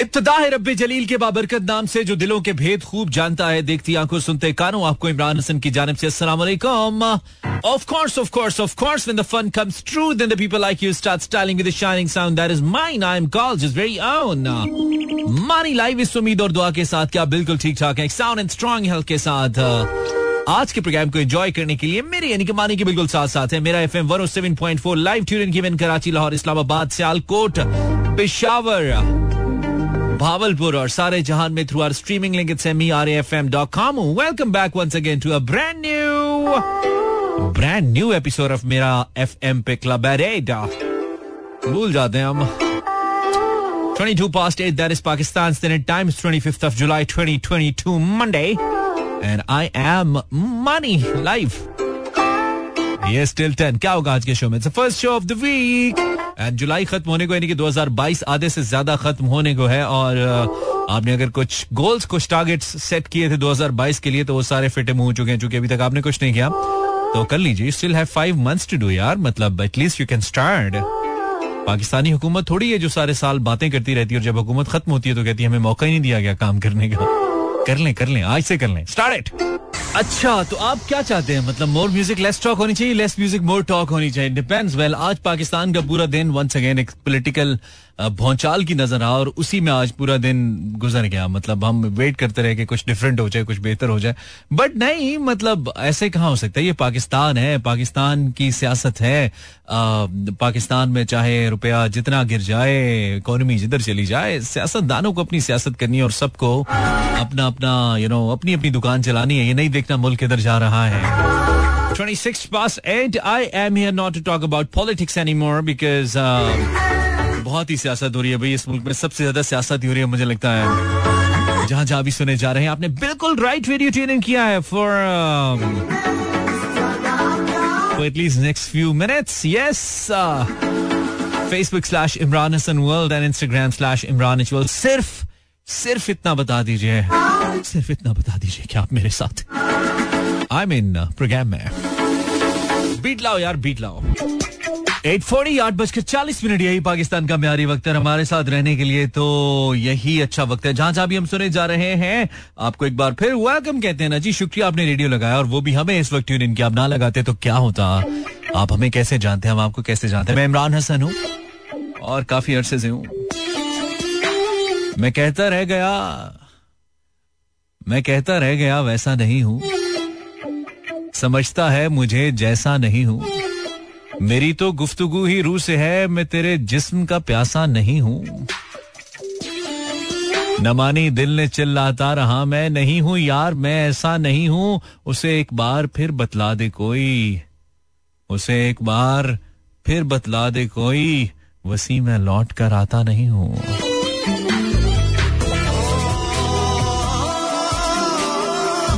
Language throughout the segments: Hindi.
इब्तदा रब्बे जलील के बाबरकत नाम से जो दिलों के भेद खूब जानता है, देखती आँखों सुनते कानों, आपको इमरान हसन की जानब से. मानी लाइव इस उम्मीद और दुआ के साथ क्या बिल्कुल ठीक ठाक है साउंड एंड स्ट्रॉन्ग हेल्थ के साथ आज के प्रोग्राम को एंजॉय करने के लिए मेरे यानी कि मानी के बिल्कुल साथ साथ है मेरा F M one seven point four live tune given Karachi Lahore Islamabad Sialkot Peshawar Bahawalpur और सारे जहान में through our streaming link it's M R F M dot com welcome back once again to a brand new brand new episode of मेरा एफ़ एम पे क्लब भूल जाते हैं हम 22 past 8 that is Pakistan standard time it's 25th of July 2022 Monday and I am Money live Yes, till 10. क्या होगा आज के शो में? It's the first show of the week. And जुलाई खत्म होने को, यानी कि 2022 आधे से ज़्यादा खत्म होने को है, और आपने अगर कुछ गोल्स कुछ टारगेट्स सेट किए थे 2022 के लिए तो वो सारे फिटे मुँह चुके हैं, चूँकि अभी तक आपने कुछ नहीं किया। तो कर लीजिए still have five months to do यार। मतलब at least you can start Pakistani हुकूमत थोड़ी है जो सारे साल बातें करती रहती है, और जब हुकूमत खत्म होती है तो कहती है, हमें मौका ही नहीं दिया गया काम करने का। कर लें कर लें, आज से कर लें। स्टार्ट इट अच्छा तो आप क्या चाहते हैं? मतलब मोर म्यूज़िक लेस टॉक होनी चाहिए लेस म्यूज़िक मोर टॉक होनी चाहिए। डिपेंड्स वेल आज पाकिस्तान का पूरा दिन वंस अगेन एक पॉलिटिकल भौचाल की नज़र आ और उसी में आज पूरा दिन गुजर गया। मतलब हम वेट करते रहे कि कुछ डिफरेंट हो जाए कुछ बेहतर हो जाए। बट नहीं मतलब ऐसे कहाँ हो सकता है? ये पाकिस्तान है पाकिस्तान की सियासत है। पाकिस्तान में चाहे रुपया जितना गिर जाए इकोनॉमी जिधर चली जाए सियासतदानों को अपनी सियासत करनी है और सबको अपना अपना यू नो अपनी अपनी दुकान चलानी है। ये नहीं देखना मुल्क किधर जा रहा है। 26 past 8 I am here not to talk about politics anymore because uh, बहुत ही सियासत हो रही है भाई, इस मुल्क में सबसे ज़्यादा सियासत हो रही है, मुझे लगता है। जहाँ जहाँ भी सुने जा रहे हैं, आपने बिल्कुल राइट रेडियो ट्यूनिंग किया है for at least next few minutes yes Facebook slash Imran Hasan world and Instagram slash Imran सिर्फ़ सिर्फ़ इतना बता दीजिए। सिर्फ़ इतना बता दीजिए कि आप मेरे साथ। आई मीन प्रोग्राम में। बीट लाओ यार बीट लाओ। एट फोर्टी आठ बजकर चालीस मिनट, यही पाकिस्तान का म्यारी वक्त है। हमारे साथ रहने के लिए तो यही अच्छा वक्त है। जहाँ जहाँ भी हम सुने जा रहे हैं, आपको एक बार फिर वेलकम कहते हैं ना जी। शुक्रिया, आपने रेडियो लगाया और वो भी हमें इस वक्त ट्यून इनकी आप ना लगाते तो क्या होता? आप हमें कैसे जानते हैं? हम आपको कैसे जानते हैं? मैं इमरान हसन हूँ और काफ़ी अरसे से हूँ। मैं कहता रह गया, मैं कहता रह गया वैसा नहीं हूँ। समझता है मुझे जैसा नहीं हूँ। मेरी तो गुफ्तगु ही रूह से है, मैं तेरे जिस्म का प्यासा नहीं हूँ। नमानी दिल ने चिल्लाता रहा, मैं नहीं हूँ यार, मैं ऐसा नहीं हूँ। उसे एक बार फिर बतला दे कोई, उसे एक बार फिर बतला दे कोई, वसी मैं लौट कर आता नहीं हूँ।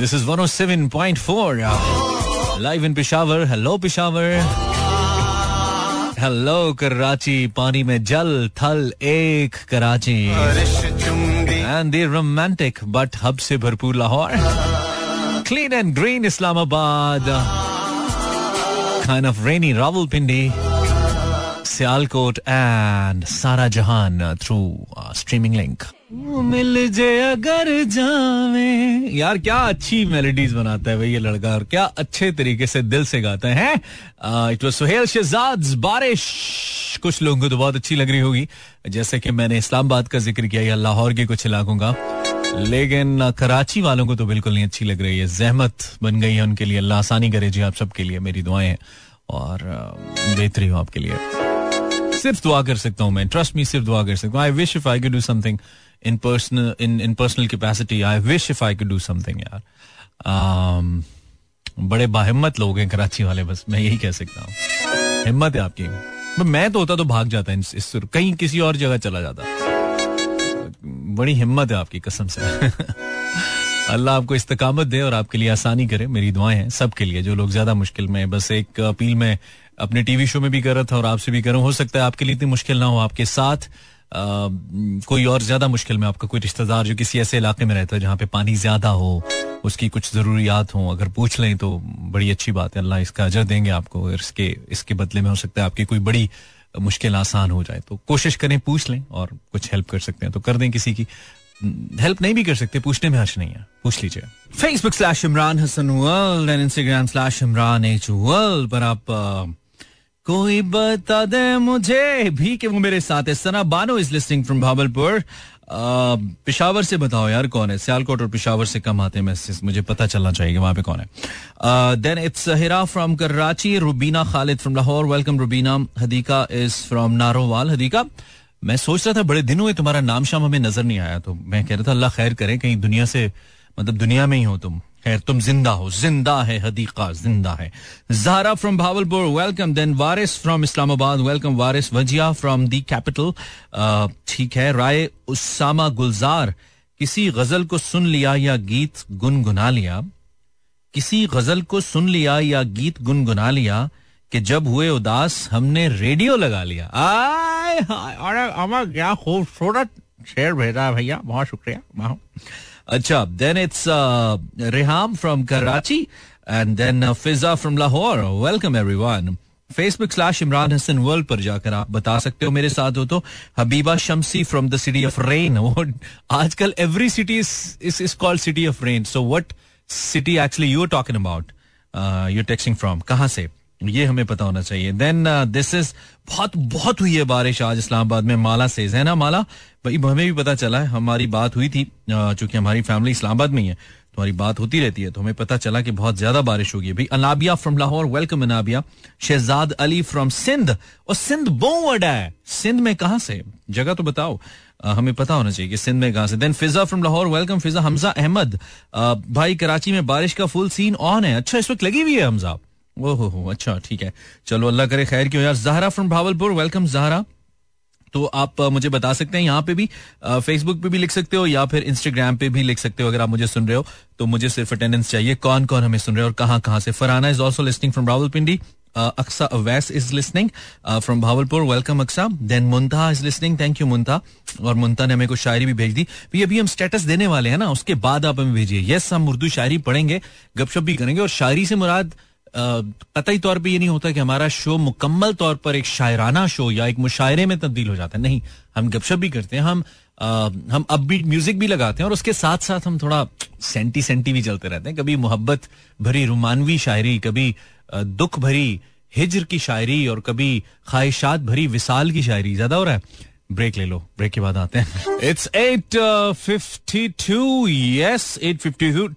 This is 107.4 live in Peshawar hello Peshawar hello Karachi पानी में जल थल एक Karachi and the romantic but hub से भरपूर Lahore clean and green Islamabad Khan of rainy Rawalpindi Sialkot and सारा जहान थ्रू स्ट्रीमिंग लिंक मिल जे अगर जावे। यार, क्या अच्छी मेलोडीज बनाता है भाई ये लड़का, और क्या अच्छे तरीके से दिल से गाता है इट वाज सुहेल शहजाद बारिश। कुछ लोगों को तो बहुत अच्छी लग रही होगी। जैसे कि मैंने इस्लामाबाद का ज़िक्र किया, या लाहौर के कुछ इलाकों का। लेकिन कराची वालों को तो बिल्कुल नहीं अच्छी लग रही है। जहमत बन गई है उनके लिए। अल्लाह आसानी करे जी आप सबके लिए, मेरी दुआएँ और बेहतरी हो आपके लिए। सिर्फ़ दुआ कर सकता हूँ मैं। ट्रस्ट मी सिर्फ़ दुआ कर सकता हूँ। I wish if I can do something in personal in in personal capacity i wish if i could do something यार um, बड़े बाहिम्मत लोग हैं कराची वाले बस मैं यही कह सकता हूँ। हिम्मत है आपकी। मैं तो होता तो भाग जाता इस, इस कहीं किसी और जगह चला जाता। बड़ी हिम्मत है आपकी कसम से। अल्लाह आपको इस्तकामत दे और आपके लिए आसानी करे मेरी दुआएँ हैं सबके लिए जो लोग ज़्यादा मुश्किल में बस एक अपील में अपने टीवी शो में भी कर रहा था और आपसे भी कर। हो सकता है आपके लिए इतनी मुश्किल ना हो आपके साथ कोई और ज़्यादा मुश्किल में आपका कोई रिश्तेदार जो किसी ऐसे इलाके में रहता है जहाँ पे पानी ज़्यादा हो, उसकी कुछ जरूरियात हो, अगर पूछ लें तो बड़ी अच्छी बात है। अल्लाह इसका अजर देंगे आपको इसके इसके बदले में हो सकता है आपकी कोई बड़ी मुश्किल आसान हो जाए। तो कोशिश करें पूछ लें और कुछ हेल्प कर सकते हैं। तो कर दें किसी की। हेल्प नहीं भी कर सकते, पूछने में हर्ष नहीं है। पूछ लीजिए। Facebook slash Imran Hasan world and Instagram slash Imran H world पर आप कोई बता दे मुझे? भी कि वो मेरे साथ है। Sana Bano is listening from Bahawalpur Peshawar से बताओ यार कौन है? सियालकोट और पिशावर से कम आते हैं मैसेज मुझे पता चलना चाहिए वहाँ पे कौन है। Then it's Hira from Karachi Rubina Khalid from Lahore welcome Rubina Hadiqa is from Narowal Hadiqa मैं सोच रहा था बड़े दिन हुए, तुम्हारा नाम शाम हमें नज़र नहीं आया तो मैं कह रहा था, अल्लाह खैर करे, कहीं दुनिया से मतलब दुनिया में ही हो तुम। खैर, तुम ज़िंदा हो, ज़िंदा है हदीका, ज़िंदा है। Zara from Bahawalpur welcome then Waris from Islamabad welcome Waris. Wajiha from the capital ठीक है, राय उसामा गुलजार, किसी गज़ल को सुन लिया या गीत गुनगुना लिया? किसी गज़ल को सुन लिया या गीत गुनगुना लिया कि जब हुए उदास हमने रेडियो लगा लिया? आए अरे अमर, क्या खूबसूरत शेर भेजा भैया, बहुत शुक्रिया अच्छा then it's Reham from Karachi and then Fiza from Lahore welcome everyone Facebook slash Imran Hassan world पर जाकर आप बता सकते हो, मेरे साथ हो तो Habiba Shamsi from the city of rain आजकल every city is called city of rain so what city actually you are talking about you texting from कहाँ से? ये हमें पता होना चाहिए। देन दिस इज़ बहुत बहुत हुई है बारिश आज इस्लामाबाद में। माला से है ना माला? भाई हमें भी पता चला है हमारी बात हुई थी चूँकि हमारी फैमिली इस्लामाबाद में ही है तुम्हारी बात होती रहती है तो हमें पता चला कि बहुत ज़्यादा बारिश होगी। भाई Anabia from Lahore welcome Anabia. Shahzad Ali from Sindh और सिंध बोर्ड है। सिंध में कहा से? जगह तो बताओ। आ, हमें पता होना चाहिए कि सिंध में कहा से। Then Fiza from Lahore welcome Fiza Hamza Ahmed. भाई कराची में बारिश का फुल सीन ऑन है। अच्छा इस वक्त लगी हुई है हमजा। ओहो, हो अच्छा ठीक है। चलो, अल्लाह करे खैर क्यों यार। जहरा फ्रॉम भावलपुर वेलकम जहरा तो आप मुझे बता सकते हैं, यहाँ पे भी फेसबुक पे भी लिख सकते हो, या फिर इंस्टाग्राम पे भी लिख सकते हो, अगर आप मुझे सुन रहे हो। तो मुझे सिर्फ़ अटेंडेंस चाहिए, कौन कौन हमें सुन रहे हो और कहाँ कहाँ से। Farhana is also listening from Rawalpindi Aqsa Awais is listening from Bahawalpur welcome Aqsa. Then Muntaha is listening thank you Muntaha. और मुंता ने हमें कुछ शायरी भी भेज दी। भाई अभी हम स्टेटस देने वाले हैं ना, उसके बाद आप हमें भेजिए। यस हम उर्दू शायरी पढ़ेंगे, गपशप भी करेंगे और शायरी से मुराद कतई तौर पे ये नहीं होता कि हमारा शो मुकम्मल तौर पर एक शायराना शो या एक मुशायरे में तब्दील हो जाता है। नहीं हम गपशप भी करते हैं हम आ, हम अब भी म्यूज़िक भी लगाते हैं और उसके साथ साथ हम थोड़ा सेंटी सेंटी भी चलते रहते हैं। कभी मोहब्बत भरी रुमानवी शायरी कभी दुख भरी हिजर की शायरी और कभी ख्वाहिशात भरी विसाल की शायरी ज़्यादा हो रहा है। ब्रेक ले लो। ब्रेक के बाद आते हैं। It's eight fifty two yes eight fifty two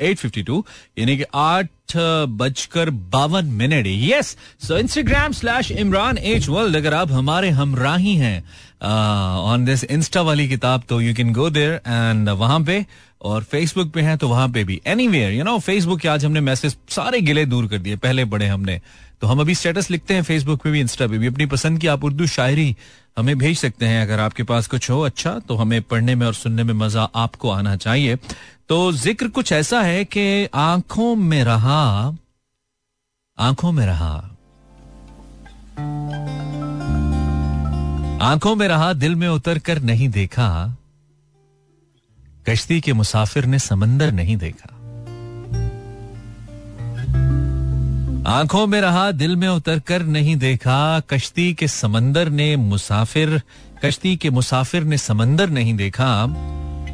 eight fifty two यानी कि आठ बजकर बावन minute. Yes so Instagram slash Imran H world अगर आप हमारे हमराही हैं ऑन दिस इंस्टा वाली किताब तो you can go there and वहाँ पे, और फेसबुक पे हैं तो वहाँ पे भी. Anywhere you know Facebook के आज हमने मैसेज सारे गिले दूर कर दिए, पहले बड़े हमने. तो हम अभी स्टेटस लिखते हैं फेसबुक पे भी इंस्टा पे भी. अपनी पसंद की आप उर्दू शायरी हमें भेज सकते हैं, अगर आपके पास कुछ हो अच्छा तो हमें पढ़ने में और सुनने में मज़ा आपको आना चाहिए. तो ज़िक्र कुछ ऐसा है कि आँखों में रहा, आँखों में रहा. आँखों में रहा, दिल में उतर कर नहीं देखा। कश्ती के मुसाफिर ने समंदर नहीं देखा। आँखों में रहा, दिल में उतर कर नहीं देखा। कश्ती के समंदर ने मुसाफिर, कश्ती के मुसाफिर ने समंदर नहीं देखा।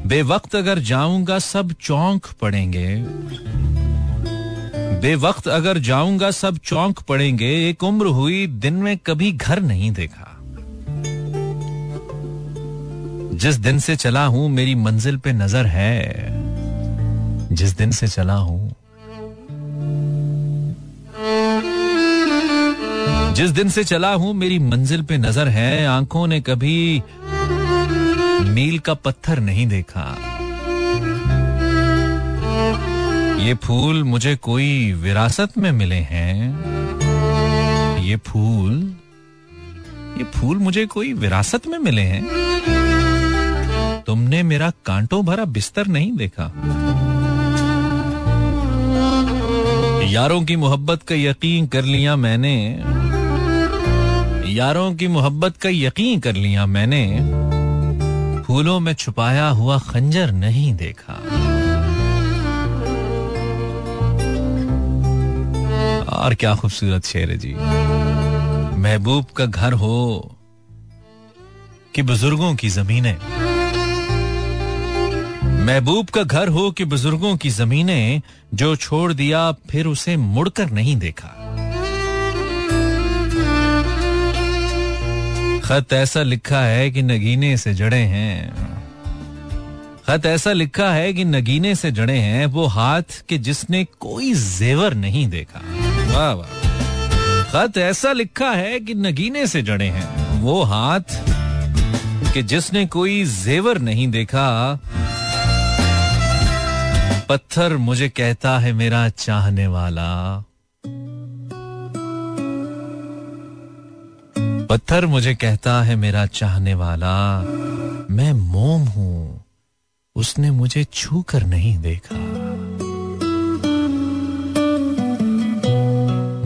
बेवक्त अगर जाऊँगा, सब चौंक पड़ेंगे। बेवक्त अगर जाऊँगा, सब चौंक पड़ेंगे। एक उम्र हुई, दिन में कभी घर नहीं देखा। जिस दिन से चला हूँ, मेरी मंजिल पे नज़र है। जिस दिन से चला हूँ। जिस दिन से चला हूँ, मेरी मंजिल पे नज़र है। आँखों ने कभी मील का पत्थर नहीं देखा। ये फूल मुझे कोई विरासत में मिले हैं। ये फूल ये फूल मुझे कोई विरासत में मिले हैं। तुमने मेरा कांटों भरा बिस्तर नहीं देखा। यारों की मोहब्बत का यकीन कर लिया मैंने। यारों की मोहब्बत का यकीन कर लिया मैंने। फूलों में छुपाया हुआ खंजर नहीं देखा। और क्या खूबसूरत शेर है जी। महबूब का घर हो कि बुज़ुर्गों की जमीनें। महबूब का घर हो कि बुज़ुर्गों की जमीनें, जो छोड़ दिया, फिर उसे मुड़कर नहीं देखा। खत ऐसा लिखा है कि नगीने से जड़े हैं। खत ऐसा लिखा है कि नगीने से जड़े हैं, वो हाथ के जिसने कोई जेवर नहीं देखा। वाह वाह। खत ऐसा लिखा है कि नगीने से जड़े हैं, वो हाथ कि जिसने कोई जेवर नहीं देखा पत्थर मुझे कहता है मेरा चाहने वाला। पत्थर मुझे कहता है मेरा चाहने वाला। मैं मोम हूँ, उसने मुझे छू कर नहीं देखा।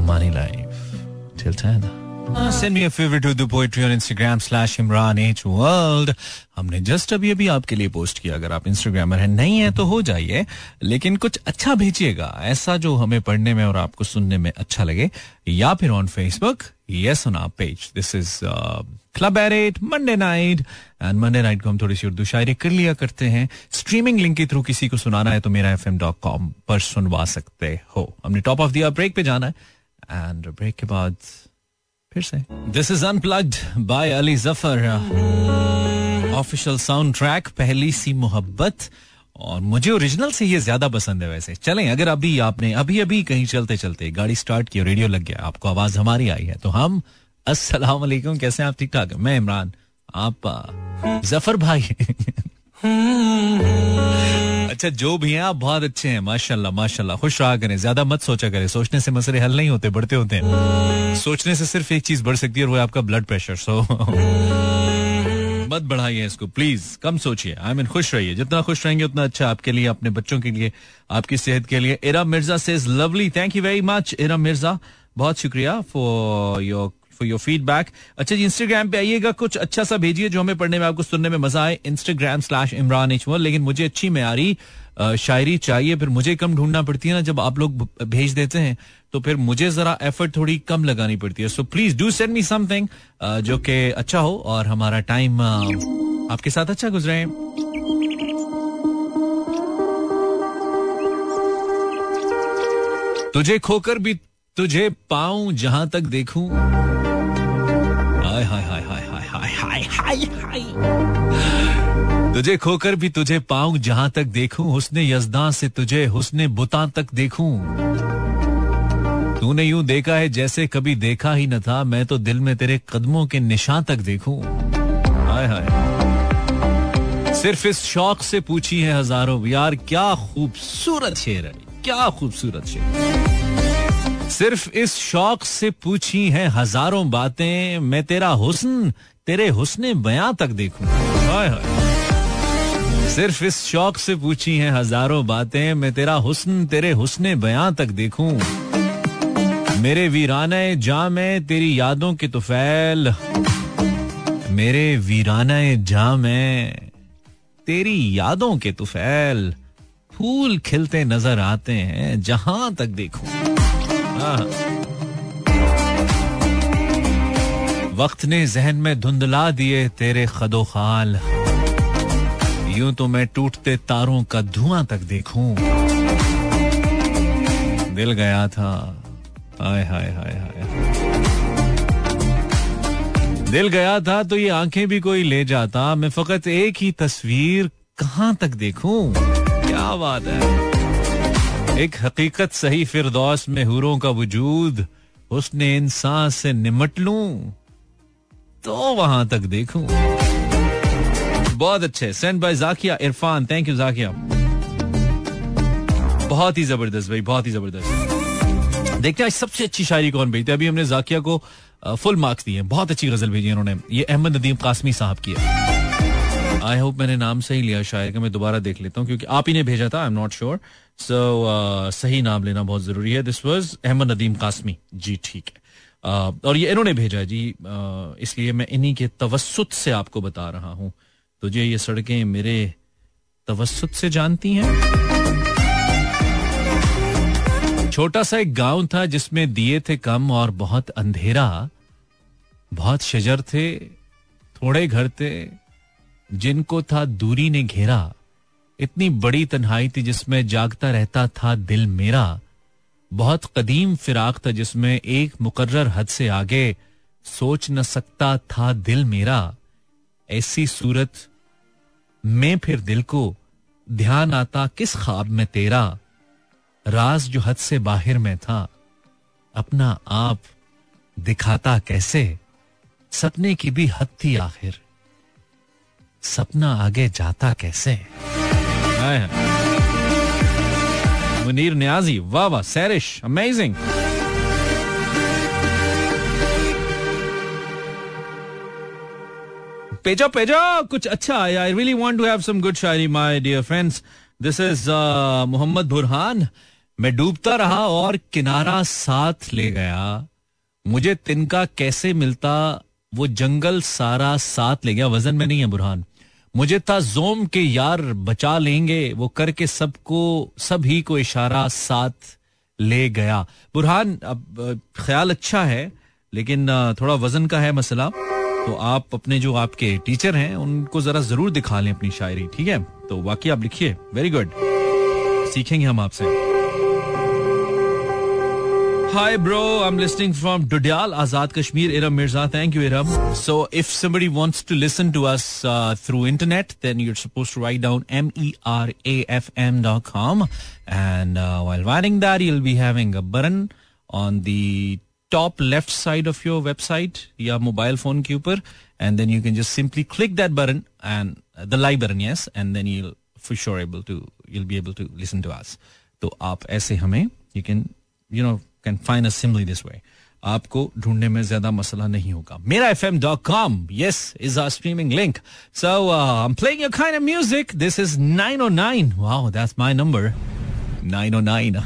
Money life till Send me a favorite to the poetry on Instagram slash Imran H World. हमने जस्ट अभी अभी आपके लिए पोस्ट किया, अगर आप इंस्टाग्रामर हैं, नहीं है तो हो जाइए, लेकिन कुछ अच्छा भेजिएगा, ऐसा जो हमें पढ़ने में और आपको सुनने में अच्छा लगे, या फिर on Facebook yes on our page this is club at Monday night and Monday night को हम थोड़ी सी उर्दू शायरी कर लिया करते हैं। स्ट्रीमिंग लिंक के थ्रू किसी को सुनाना है तो मेरा एफ़ पर सुनवा सकते हो। हमने टॉप ऑफ़ दिया ब्रेक पे जाना है एंड ब्रेक के बाद फिर से। This is unplugged by Ali Zafar official soundtrack पहली सी मोहब्बत। और मुझे ओरिजिनल से ये ज़्यादा पसंद है वैसे। चलें, अगर अभी आपने अभी अभी कहीं चलते चलते गाड़ी स्टार्ट की रेडियो लग गया, आपको आवाज़ हमारी आई है तो हम अस्सलाम कैसे आप ठीक ठाक मैं इमरान, आप, ज़फ़र भाई। अच्छा जो भी हैं, आप बहुत अच्छे हैं, माशाल्लाह माशाल्लाह। खुश रहा करें, ज़्यादा मत सोचा करें। सोचने से मसले हल नहीं होते, बढ़ते होते हैं। सोचने से सिर्फ़ एक चीज़ बढ़ सकती है, और वो आपका ब्लड प्रेशर सो मत बढ़ाइए इसको प्लीज़ कम सोचिए। आई मीन खुश रहिए। जितना खुश रहेंगे, उतना अच्छा आपके लिए, अपने बच्चों के लिए, आपकी सेहत के लिए। इरा मिर्ज़ा से lovely thank you very much Ira Mirza. बहुत शुक्रिया for your for your feedback अच्छा जी इंस्टाग्राम पे आइएगा, कुछ अच्छा सा भेजिए जो हमें पढ़ने में, आपको सुनने में मज़ा आए। इंस्टाग्राम स्लैश इमरान इचमल लेकिन मुझे अच्छी मैारी शायरी चाहिए, फिर मुझे कम ढूंढना पड़ती है ना, जब आप लोग भेज देते हैं तो फिर मुझे जरा एफर्ट थोड़ी कम लगानी पड़ती है। So please do send me something जो कि अच्छा हो, और हमारा टाइम आपके साथ अच्छा गुजरे। तुझे खोकर भी तुझे पाऊँ, जहाँ तक देखूँ। हाय हाय हाय हाय हाय हाय हाय हाय तुझे खोकर भी तुझे पाऊँ, जहाँ तक देखूँ, हुस्ने यजदा से तुझे, हुस्ने बुता तक देखूँ। तूने यूँ देखा है जैसे कभी देखा ही न था, मैं तो दिल में तेरे कदमों के निशान तक देखूँ। हाय हाय। सिर्फ़ इस शौक से पूछी है हज़ारों, यार, क्या खूबसूरत शेर है, क्या खूबसूरत शेर। सिर्फ़ इस शौक से पूछी हैं हज़ारों बातें। मैं तेरा हुस्न, तेरे हुस्न बयां तक देखूँ। सिर्फ़ इस शौक से पूछी हैं हज़ारों बातें। मैं तेरा हुस्न, तेरे हुस्न बयां तक देखूँ। मेरे वीराना जा में तेरी यादों के तो फैल मेरे वीराना जा में तेरी यादों के तुफैल। फूल खिलते नज़र आते हैं जहाँ तक देखूँ। हाँ। वक्त ने जहन में धुंधला दिए तेरे खदो खाल यूँ तो मैं टूटते तारों का धुआँ तक देखूँ। दिल गया था। हाय हाय हाय हाय। दिल गया था तो ये आँखें भी कोई ले जाता। मैं फकत एक ही तस्वीर कहाँ तक देखूँ? क्या बात है। एक हकीकत सही फिरदौस में हुरों का वजूद उसने इंसान से निमट लू तो वहाँ तक देखूँ। बहुत अच्छे। Send by Zakia Irfan thank you Zakia बहुत ही ज़बरदस्त भाई, बहुत ही ज़बरदस्त। देखते हैं सबसे अच्छी शायरी कौन भेजते अभी हमने जाकिया को फुल मार्क्स दिए बहुत अच्छी गज़ल भेजी उन्होंने। ये अहमद नदीम कासमी साहब की आई होप मैंने नाम सही लिया शायर का मैं दोबारा देख लेता हूँ क्योंकि आप ही ने भेजा था I am not sure so सही नाम लेना बहुत ज़रूरी है। दिस वॉज़ अहमद नदीम कासमी जी ठीक है। Uh, और ये इन्होंने भेजा जी। Uh, इसलिए मैं इन्हीं के तवसुत से आपको बता रहा हूँ। तुझे ये सड़कें मेरे तवसुत से जानती हैं। छोटा सा एक गाँव था जिसमें दिए थे कम और बहुत अंधेरा। बहुत शजर थे थोड़े घर थे जिनको था दूरी ने घेरा, इतनी बड़ी तन्हाई थी जिसमें जागता रहता था दिल मेरा। बहुत कदीम फिराक था जिसमें एक मुकर्र हद से आगे सोच न सकता था दिल मेरा। ऐसी सूरत में फिर दिल को ध्यान आता किस ख्वाब में तेरा। राज जो हद से बाहर में था, अपना आप दिखाता कैसे? सपने की भी हद थी आखिर। सपना आगे जाता कैसे? मुनीर न्याजी, वाह वाह, सैरिश अमेजिंग पेजो पेजो, कुछ अच्छा I really want to have some good shayari my dear friends this is Mohammad Burhan मैं डूबता रहा और किनारा साथ ले गया। मुझे तिनका कैसे मिलता, वो जंगल सारा साथ ले गया। वज़न में नहीं है, बुरहान। मुझे था जोम के यार बचा लेंगे, वो करके सबको, सभी को इशारा साथ ले गया। बुरहान, अब ख्याल अच्छा है, लेकिन थोड़ा वज़न का है मसला तो आप अपने जो आपके टीचर हैं, उनको जरा ज़रूर दिखा लें अपनी शायरी, ठीक है? तो वाकई आप लिखिए, वेरी गुड। सीखेंगे हम आपसे। Hi, bro. I'm listening from Dudyal, Azad Kashmir, Iram Mirza. Thank you, Iram. So, if somebody wants to listen to us uh, through internet, then you're supposed to write down m-e-r-a-f-m dot com. And uh, while writing that, you'll be having a button on the top left side of your website या mobile phone के ऊपर and then you can just simply click that button and uh, the like button yes and then you'll for sure able to you'll be able to listen to us तो आप ऐसे हमें you can you know us simply this way. आपको ढूँढने में ज़्यादा मसला नहीं होगा। मेरा F M dot com yes is our streaming link so playing your kind of music this is 909 wow that's my number 909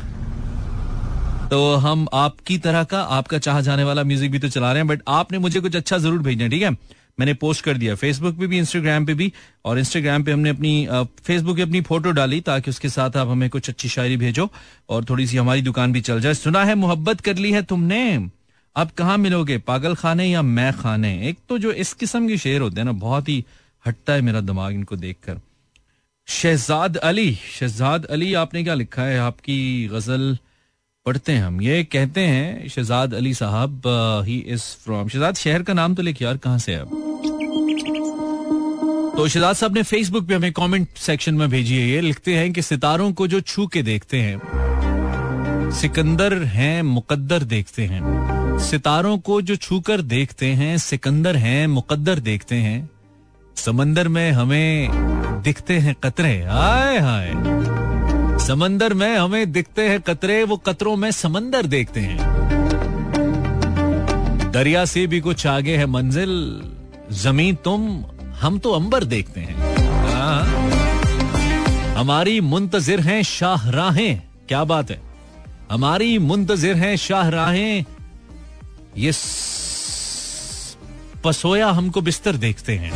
तो हम आपकी तरह का, आपका चाह जाने वाला म्यूज़िक भी तो चला रहे हैं बट आपने मुझे कुछ अच्छा ज़रूर भेजना ठीक है? मैंने पोस्ट कर दिया फेसबुक पे भी इंस्टाग्राम पे भी, और इंस्टाग्राम पे हमने अपनी फेसबुक पे अपनी फ़ोटो डाली ताकि उसके साथ आप हमें कुछ अच्छी शायरी भेजो और थोड़ी सी हमारी दुकान भी चल जाए। सुना है, मोहब्बत कर ली है तुमने? अब कहाँ मिलोगे, पागल खाने या मैं खाने? एक तो जो इस किस्म के शेर होते हैं ना, बहुत ही हटता है मेरा दिमाग इनको देखकर। शहजाद अली शहजाद अली, आपने क्या लिखा है? आपकी गज़ल पढ़ते हैं हम। ये कहते हैं, शहजाद अली साहब ही इज़ फ्रॉम शहजाद, शहर का नाम तो लिखिए यार, कहाँ से अब? तो शहजाद साहब ने फेसबुक पे हमें कमेंट सेक्शन में भेजी है। ये लिखते हैं कि सितारों को जो छू के देखते हैं, सिकंदर हैं, मुकद्दर देखते हैं। सितारों को जो छूकर देखते हैं, सिकंदर हैं, मुकद्दर देखते हैं। समंदर में हमें दिखते हैं कतरे। हाय हाय। समंदर में हमें दिखते हैं कतरे, वो कतरों में समंदर देखते हैं। दरिया से भी कुछ आगे है मंजिल, ज़मीन तुम, हम तो अंबर देखते हैं। हमारी मुंतजिर हैं शाह राहें क्या बात है? हमारी मुंतजिर हैं शाह राहें ये पसोया हमको बिस्तर देखते हैं।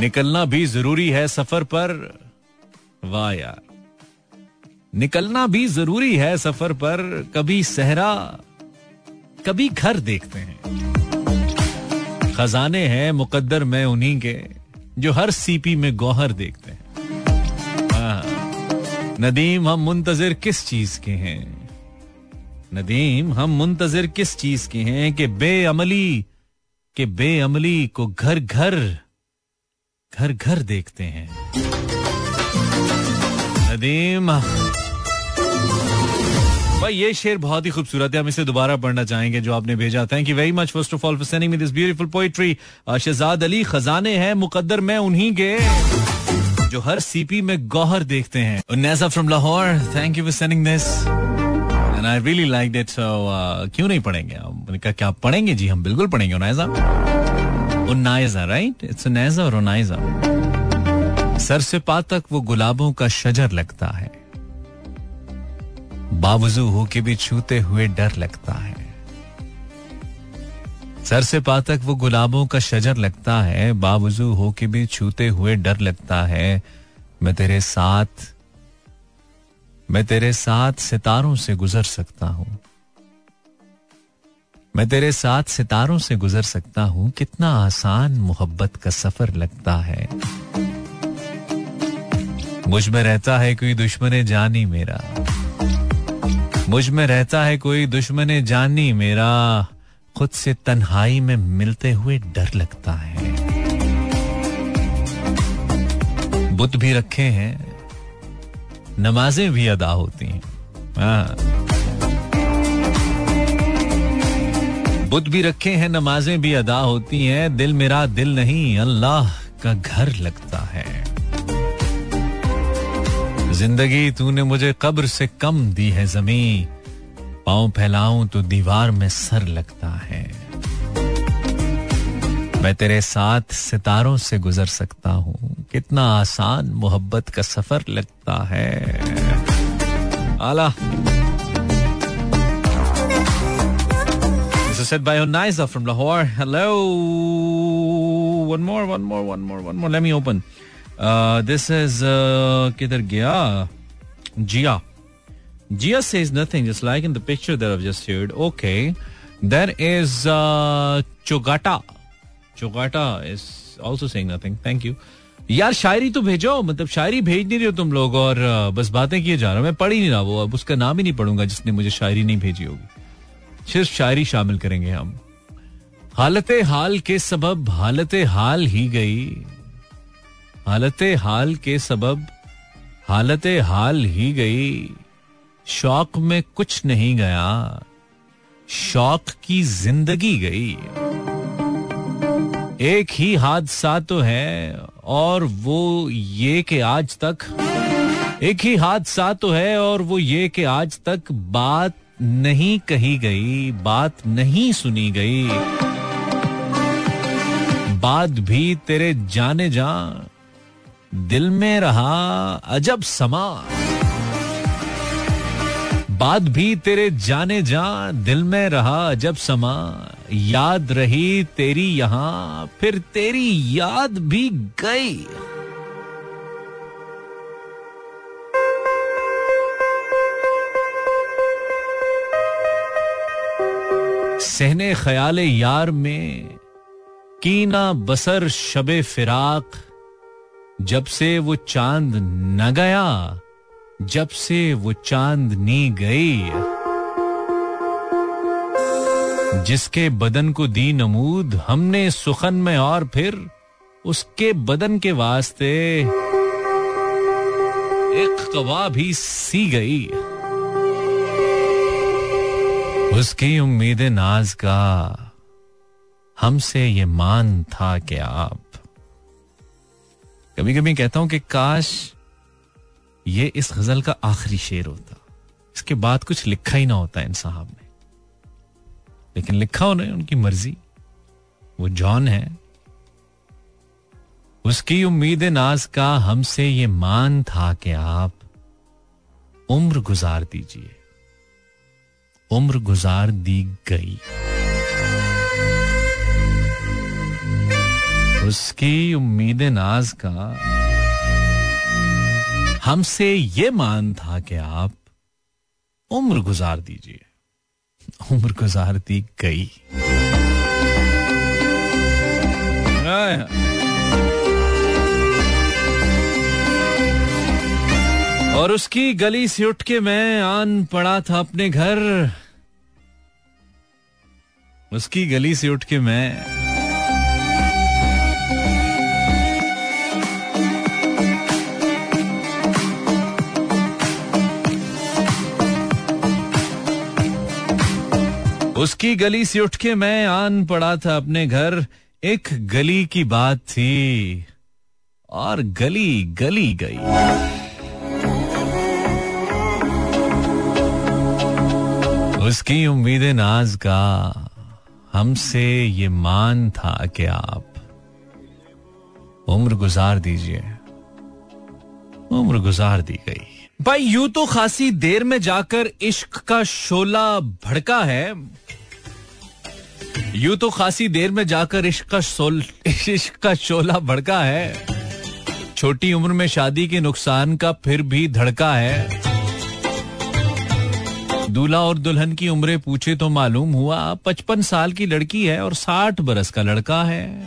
निकलना भी ज़रूरी है सफ़र पर वाह यार निकलना भी ज़रूरी है सफ़र पर, कभी सहरा, कभी घर देखते हैं। खजाने हैं मुकद्दर में उन्हीं के, जो हर सीपी में गौहर देखते हैं। नदीम, हम मुंतजिर किस चीज़ के हैं? नदीम, हम मुंतजिर किस चीज़ के हैं कि बेअमली, के बेअमली को घर घर घर घर देखते हैं। नदीम भाई, ये शेर बहुत ही खूबसूरत है। हम इसे दोबारा पढ़ना चाहेंगे, जो आपने भेजा। Thank you very much first of all for sending me this beautiful poetry Shahzad Ali खजाने हैं, मुकद्दर में उन्हीं के, जो हर सीपी में गौहर देखते हैं। Unnisa from Lahore thank you for sending this and I really like so क्यों नहीं पढ़ेंगे? मैंने कहा, क्या पढ़ेंगे? जी, हम बिल्कुल पढ़ेंगे उन्नाइजा राइट इट्स उन्नाइजा और उन्नाइजा सर से पा तक वो गुलाबों का शजर लगता है। बावजू हो के भी छूते हुए डर लगता है। सर से पा तक वो गुलाबों का शजर लगता है, बावजू हो के भी छूते हुए डर लगता है। मैं तेरे साथ, मैं तेरे साथ सितारों से गुजर सकता हूँ। मैं तेरे साथ सितारों से गुजर सकता हूँ। कितना आसान मोहब्बत का सफ़र लगता है। मुझमें रहता है कोई दुश्मन जानी मेरा। मुझमें रहता है कोई दुश्मन जानी मेरा। खुद से तन्हाई में मिलते हुए डर लगता है। बुत भी रखे हैं, नमाजें भी अदा होती हैं। हाँ। बुत भी रखे हैं, नमाजें भी अदा होती हैं। दिल मेरा दिल नहीं, अल्लाह का घर लगता है। ज़िंदगी तूने मुझे कब्र से कम दी है जमी पाँव फैलाऊं तो दीवार में सर लगता है मैं तेरे साथ सितारों से गुजर सकता हूँ कितना आसान मोहब्बत का सफ़र लगता है आला said by Onaiza from Lahore. Hello. One more, one more, one more, one more. Let me open. Uh, this is uh, किधर गया? Zia. Zia says nothing just like in the picture there of just okay there is Chughtai. Chughtai is also saying nothing thank you यार, शायरी तो भेजो। मतलब शायरी भेज नहीं रहे हो तुम लोग और uh, बस बातें किए जा रहे हो। मैं पढ़ ही नहीं रहा वो। अब उसका नाम ही नहीं पढ़ूँगा जिसने मुझे शायरी नहीं भेजी होगी। सिर्फ़ शायरी शामिल करेंगे हम। हालत हाल के सबब हालत हाल ही गई। हालत हाल के सबब, हालत हाल ही गई। शौक में कुछ नहीं गया, शौक की ज़िंदगी गई। एक ही हादसा तो है, और वो ये कि आज तक, एक ही हादसा तो है, और वो ये कि आज तक बात नहीं कही गई, बात नहीं सुनी गई। बात भी तेरे जाने जा दिल में रहा अजब समा। बात भी तेरे जाने जा, दिल में रहा अजब समा। याद रही तेरी यहाँ, फिर तेरी याद भी गई। सहने ख्याल यार में, कीना बसर शबे फिराक। जब से वो चाँद न गया, जब से वो चांदनी गई। जिसके बदन को दी नमूद हमने सुखन में और फिर उसके बदन के वास्ते एक कवा भी सी गई। उसकी उम्मीद नाज का हमसे ये मान था कि आप कभी कभी कहता हूँ कि, काश ये इस गज़ल का आखिरी शेर होता। इसके बाद कुछ लिखा ही ना होता इन साहब ने। लेकिन लिखा उन्हें उनकी मर्ज़ी। वो जॉन है। उसकी उम्मीद नाज का हमसे ये मान था कि आप उम्र गुजार दीजिए। उम्र गुजार दी गई। उसकी उम्मीद नाज का हमसे ये मान था कि आप उम्र गुजार दीजिए। उम्र गुजार दी गई और उसकी गली से उठ के मैं आन पड़ा था अपने घर। उसकी गली से उठ के मैं उसकी गली से उठ के मैं आन पड़ा था अपने घर। एक गली की बात थी और गली गली गई। उसकी उम्मीद नाज का हमसे ये मान था कि आप उम्र गुजार दीजिए। उम्र गुजार दी गई। भाई, यूँ तो खासी देर में जाकर इश्क का शोला भड़का है। यूँ तो खासी देर में जाकर इश्क का सोल इश्क का शोला भड़का है। छोटी उम्र में शादी के नुकसान का फिर भी धड़का है। दूल्हा और दुल्हन की उम्र पूछे तो मालूम हुआ, पचपन साल की लड़की है और साठ बरस का लड़का है।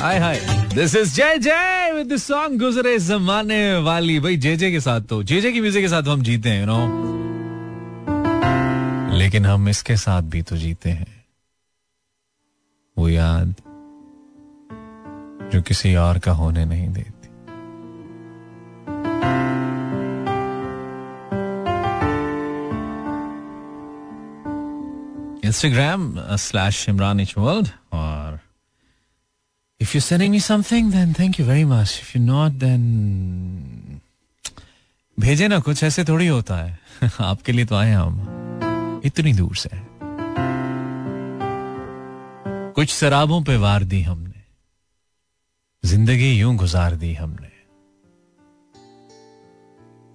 हाय हाय दिस इज़ जय जय विद सॉन्ग गुजरे जमाने वाली। भाई जे जे के साथ तो जे जे की म्यूज़िक के साथ हम जीते हैं नो लेकिन हम इसके साथ भी तो जीते हैं। वो याद जो किसी और का होने नहीं देती Instagram uh, slash Imran H World or if you're sending me something then thank you very much. If you're not then भेजे ना कुछ ऐसे थोड़ी होता है आपके लिए तो आए हम इतनी दूर से कुछ शराबों पे वार दी हमने। ज़िंदगी यूँ गुजार दी हमने।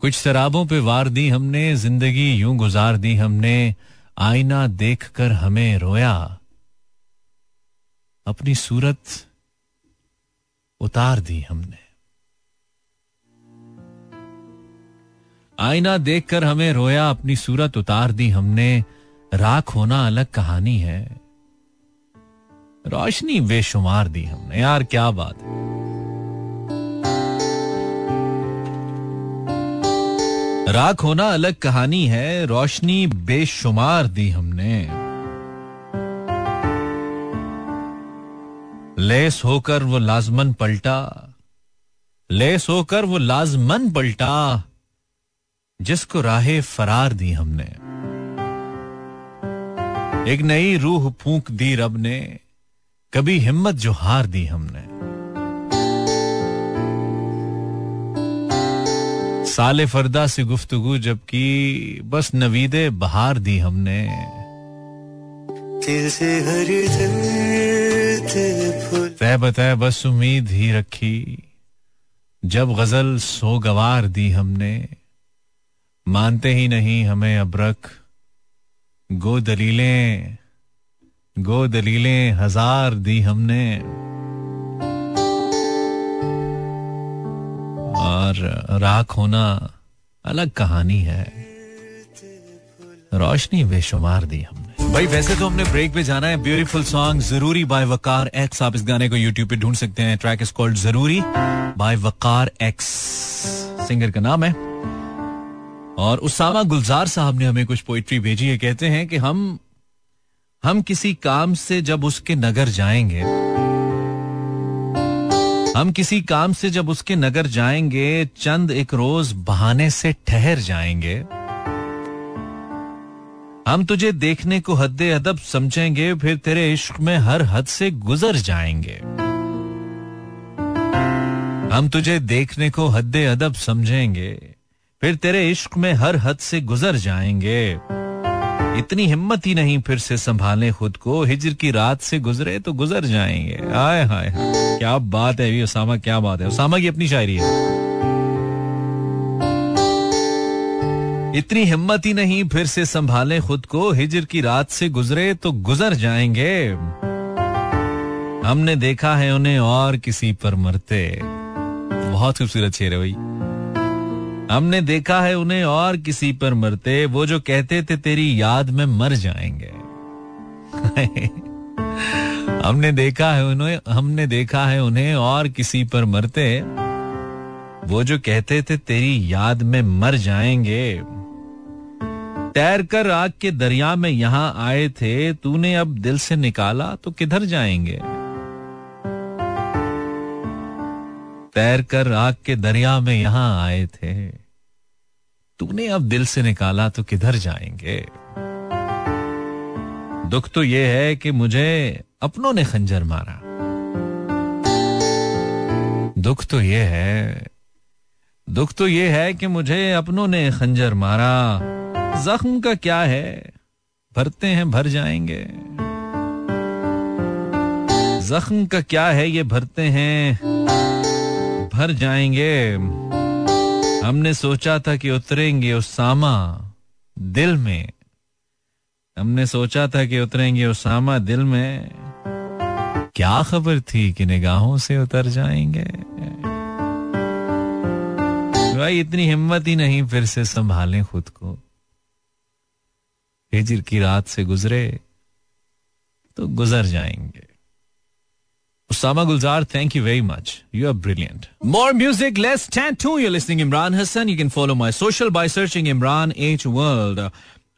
कुछ शराबों पे वार दी हमने, ज़िंदगी यूँ गुजार दी हमने, आईना देखकर हमें रोया। अपनी सूरत उतार दी हमने। आईना देखकर हमें रोया, अपनी सूरत उतार दी हमने। राख होना अलग कहानी है। रोशनी बेशुमार दी हमने। यार, क्या बात है। राख होना अलग कहानी है, रोशनी बेशुमार दी हमने। लेस होकर वो लाजमन पलटा, लेस होकर वो लाजमन पलटा, जिसको राहे फरार दी हमने। एक नई रूह फूंक दी रब ने कभी हिम्मत जो हार दी हमने। साले फरदा से गुफ्तगु जबकि बस नवीदे बहार दी हमने। तय बताए बस उम्मीद ही रखी जब गज़ल सो गवार दी हमने। मानते ही नहीं हमें अबरक गो दलीलें गो दलीलें हज़ार दी हमने। और राख होना अलग कहानी है। रोशनी बेशुमार दी हमने। भाई, वैसे तो हमने ब्रेक पे जाना है। Beautiful song Zaroori by Waqar X आप इस गाने को यूट्यूब पे ढूंढ सकते हैं। Track is called Zaroori by Waqar X singer का नाम है। और उसामा गुलजार साहब ने हमें कुछ पोइट्री भेजी है। कहते हैं कि हम हम किसी काम से जब उसके नगर जाएँगे, हम किसी काम से जब उसके नगर जाएँगे, चंद एक रोज बहाने से ठहर जाएँगे। हम तुझे देखने को हद अदब समझेंगे, फिर तेरे इश्क में हर हद से गुजर जाएँगे। हम तुझे देखने को हद अदब समझेंगे, फिर तेरे इश्क में हर हद से गुजर जाएँगे। इतनी हिम्मत ही नहीं फिर से संभाले खुद को। हिजर की रात से गुजरे तो गुजर जाएँगे। हाय हाय क्या बात है उसामा क्या बात है। उसामा की अपनी शायरी है। इतनी हिम्मत ही नहीं फिर से संभाले खुद को। हिजर की रात से गुजरे तो गुजर जाएँगे। हमने देखा है उन्हें और किसी पर मरते। बहुत खूबसूरत शेर है भाई। हमने देखा है उन्हें और किसी पर मरते, वो जो कहते थे, तेरी याद में मर जाएँगे। हमने देखा है उन्हें, हमने देखा है उन्हें और किसी पर मरते, वो जो कहते थे, तेरी याद में मर जाएँगे। तैर कर आग के दरिया में यहाँ आए थे, तूने अब दिल से निकाला तो किधर जाएँगे? तैर कर आग के दरिया में यहाँ आए थे। तूने अब दिल से निकाला तो किधर जाएँगे? दुख तो यह है कि मुझे अपनों ने खंजर मारा। दुख तो यह है, दुख तो यह है कि मुझे अपनों ने खंजर मारा। जख्म का क्या है? भरते हैं, भर जाएँगे। जख्म का क्या है? ये भरते हैं। भर जाएँगे। हमने सोचा था कि उतरेंगे उसामा दिल में। हमने सोचा था कि उतरेंगे उसामा दिल में। क्या खबर थी कि निगाहों से उतर जाएँगे? भाई, इतनी हिम्मत ही नहीं फिर से संभालें खुद को। हिजर की रात से गुजरे तो गुजर जाएँगे। Usama Gulzar, thank you very much. You are brilliant. More music, less tattoo. You're listening Imran Hassan. You can follow my social by searching Imran H World.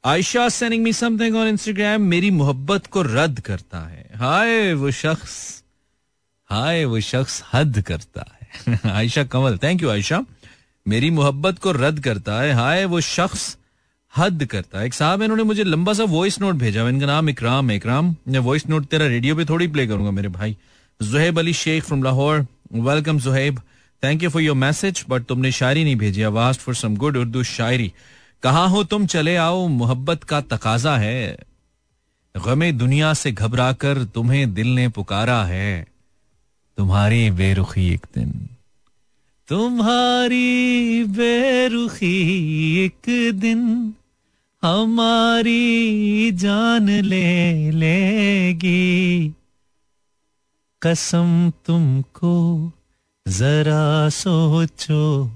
Aisha sending me something on Instagram. मेरी मोहब्बत को रद्द करता है हाय वो शख्स हाय वो शख्स हद करता है आयशा कंवल थैंक यू आयशा मेरी मोहब्बत को रद्द करता है हाय वो शख्स हद करता है एक साहब इन्होंने मुझे लंबा सा वॉइस नोट भेजा इनका नाम इकराम इकराम मैं वॉइस नोट तेरा रेडियो पे थोड़ी प्ले करूँगा मेरे भाई Zohaib Ali Sheikh from Lahore welcome Zohaib thank you for your message but तुमने शायरी नहीं भेजी आवाज़ for some good Urdu shayari. कहा हो तुम? चले आओ, मोहब्बत का तकाजा है। गमे दुनिया से घबरा कर तुम्हें दिल ने पुकारा है। तुम्हारी बेरुखी एक दिन। तुम्हारी बेरुखी एक दिन। हमारी जान ले लेगी। कसम तुमको, जरा सोचो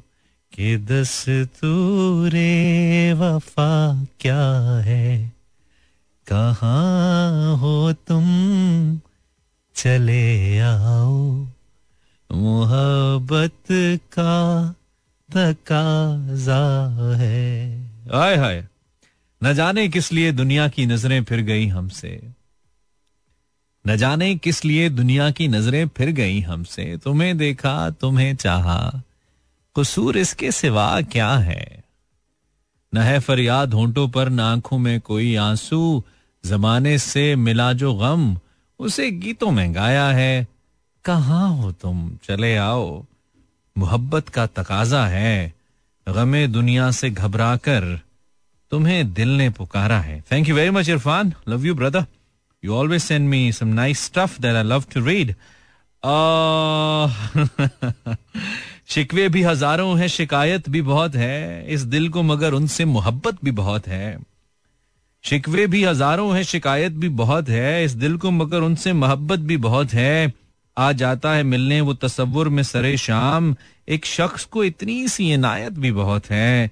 कि दस तूरे वफा क्या है। कहाँ हो तुम? चले आओ। मोहब्बत का तकाजा है। आय हाय। न जाने किस लिए दुनिया की नज़रें फिर गई हमसे। न जाने किस लिए दुनिया की नज़रें फिर गई हमसे। तुम्हें देखा, तुम्हें चाहा। कसूर इसके सिवा क्या है? न है फरियाद होंठों पर, न आँखों में कोई आँसू। जमाने से मिला जो गम, उसे गीतों में गाया है। कहा हो तुम? चले आओ। मोहब्बत का तकाजा है। गमे दुनिया से घबरा कर तुम्हें दिल ने पुकारा है। Thank you very much Irfan. Love you brother You always send me some nice stuff that I love to read. Uh, शिकवे भी हज़ारों हैं शिकायत भी बहुत है। इस दिल को मगर उनसे मोहब्बत भी बहुत है। शिकवे भी हज़ारों हैं शिकायत भी बहुत है। इस दिल को मगर उनसे मोहब्बत भी बहुत है। आ जाता है मिलने वो तस्वुर में सरे शाम। एक शख्स को इतनी सी इनायत भी बहुत है।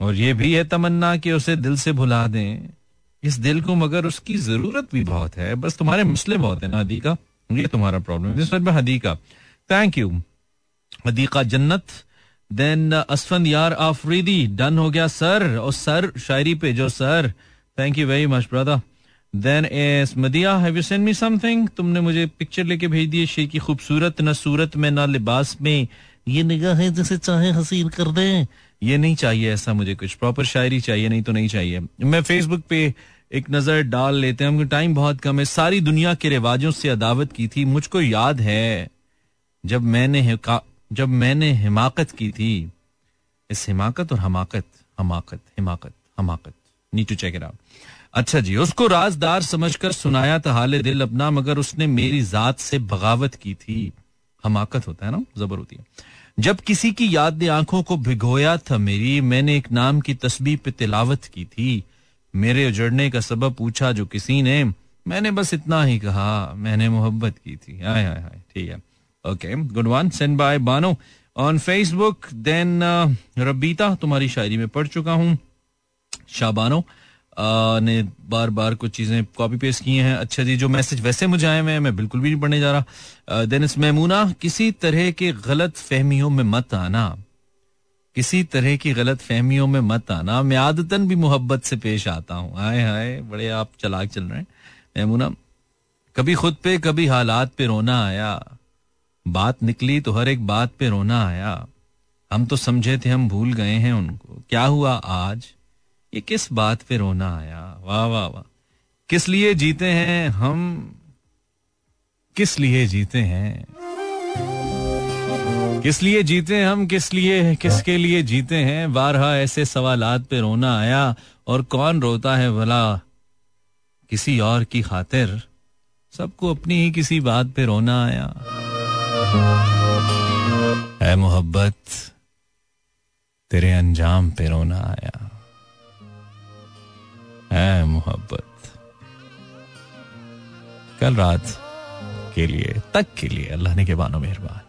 और ये भी है तमन्ना कि उसे दिल से भुला दें। इस दिल को मगर उसकी ज़रूरत भी बहुत है। बस तुम्हारे मसले बहुत है ना, हदीका। ये तुम्हारा प्रॉब्लम है। हदीका। थैंक यू हदीका जन्नत। देन असफंद यार आफरीदी। डन हो गया सर। और सर, शायरी पे जो sir. Thank you very much brother then S Madiha have you send me something तुमने मुझे पिक्चर लेके भेज दी शेर की खूबसूरत, न सूरत में, ना लिबास में। ये निगाह जैसे चाहे हसीन कर दें। ये नहीं चाहिए ऐसा मुझे कुछ। प्रॉपर शायरी चाहिए, नहीं तो नहीं चाहिए। मैं फेसबुक पे एक नज़र डाल लेते हैं टाइम बहुत कम है। सारी दुनिया के रिवाजों से अदावत की थी। मुझको याद है, जब मैंने जब मैंने हिमाकत की थी। इस हिमाकत और हमाकत हमाकत, हिमाकत, हमाकत। नी टू चेक अच्छा जी, उसको राजदार समझकर सुनाया था हाल दिल अपना, मगर उसने मेरी जात से बगावत की थी। हमाकत होता है ना? जबर होती है। जब किसी की याद ने आँखों को भिगोया था मेरी, मैंने एक नाम की तस्वीर पे तिलावत की थी। मेरे उजड़ने का सबब पूछा जो किसी ने, मैंने बस इतना ही कहा, मैंने मोहब्बत की थी। हाय हाय हाय, ठीक है। Okay good one send by Bano. On Facebook then Rabita तुम्हारी शायरी में पढ़ चुका हूँ। शाबानो। ने बार बार कुछ चीज़ें कॉपी पेस्ट की हैं। अच्छा जी, जो मैसेज वैसे मुझे आए हुए मैं बिल्कुल भी नहीं पढ़ने जा रहा। देन मेमूना किसी तरह के गलत फहमियों में मत आना। किसी तरह की गलत फहमियों में मत आना। मैं आदतन भी मोहब्बत से पेश आता हूँ। हाय हाय, बड़े आप चलाक चल रहे हैं। मेमूना कभी खुद पे, कभी हालात पे रोना आया। बात निकली तो हर एक बात पे रोना आया। हम तो समझे थे, हम भूल गए हैं उनको। क्या हुआ आज? ये किस बात पे रोना आया? वाह वाह वाह। किस लिए जीते हैं हम? किस लिए जीते हैं? किस लिए जीते हम? किस लिए, किसके लिए जीते हैं? बारहा ऐसे सवालात पे रोना आया और कौन रोता है भला? किसी और की खातिर सबको अपनी ही किसी बात पे रोना आया। है मोहब्बत, तेरे अंजाम पे रोना आया। है मोहब्बत। कल रात के लिए तक के लिए अल्लाह ने के बानो मेहरबान।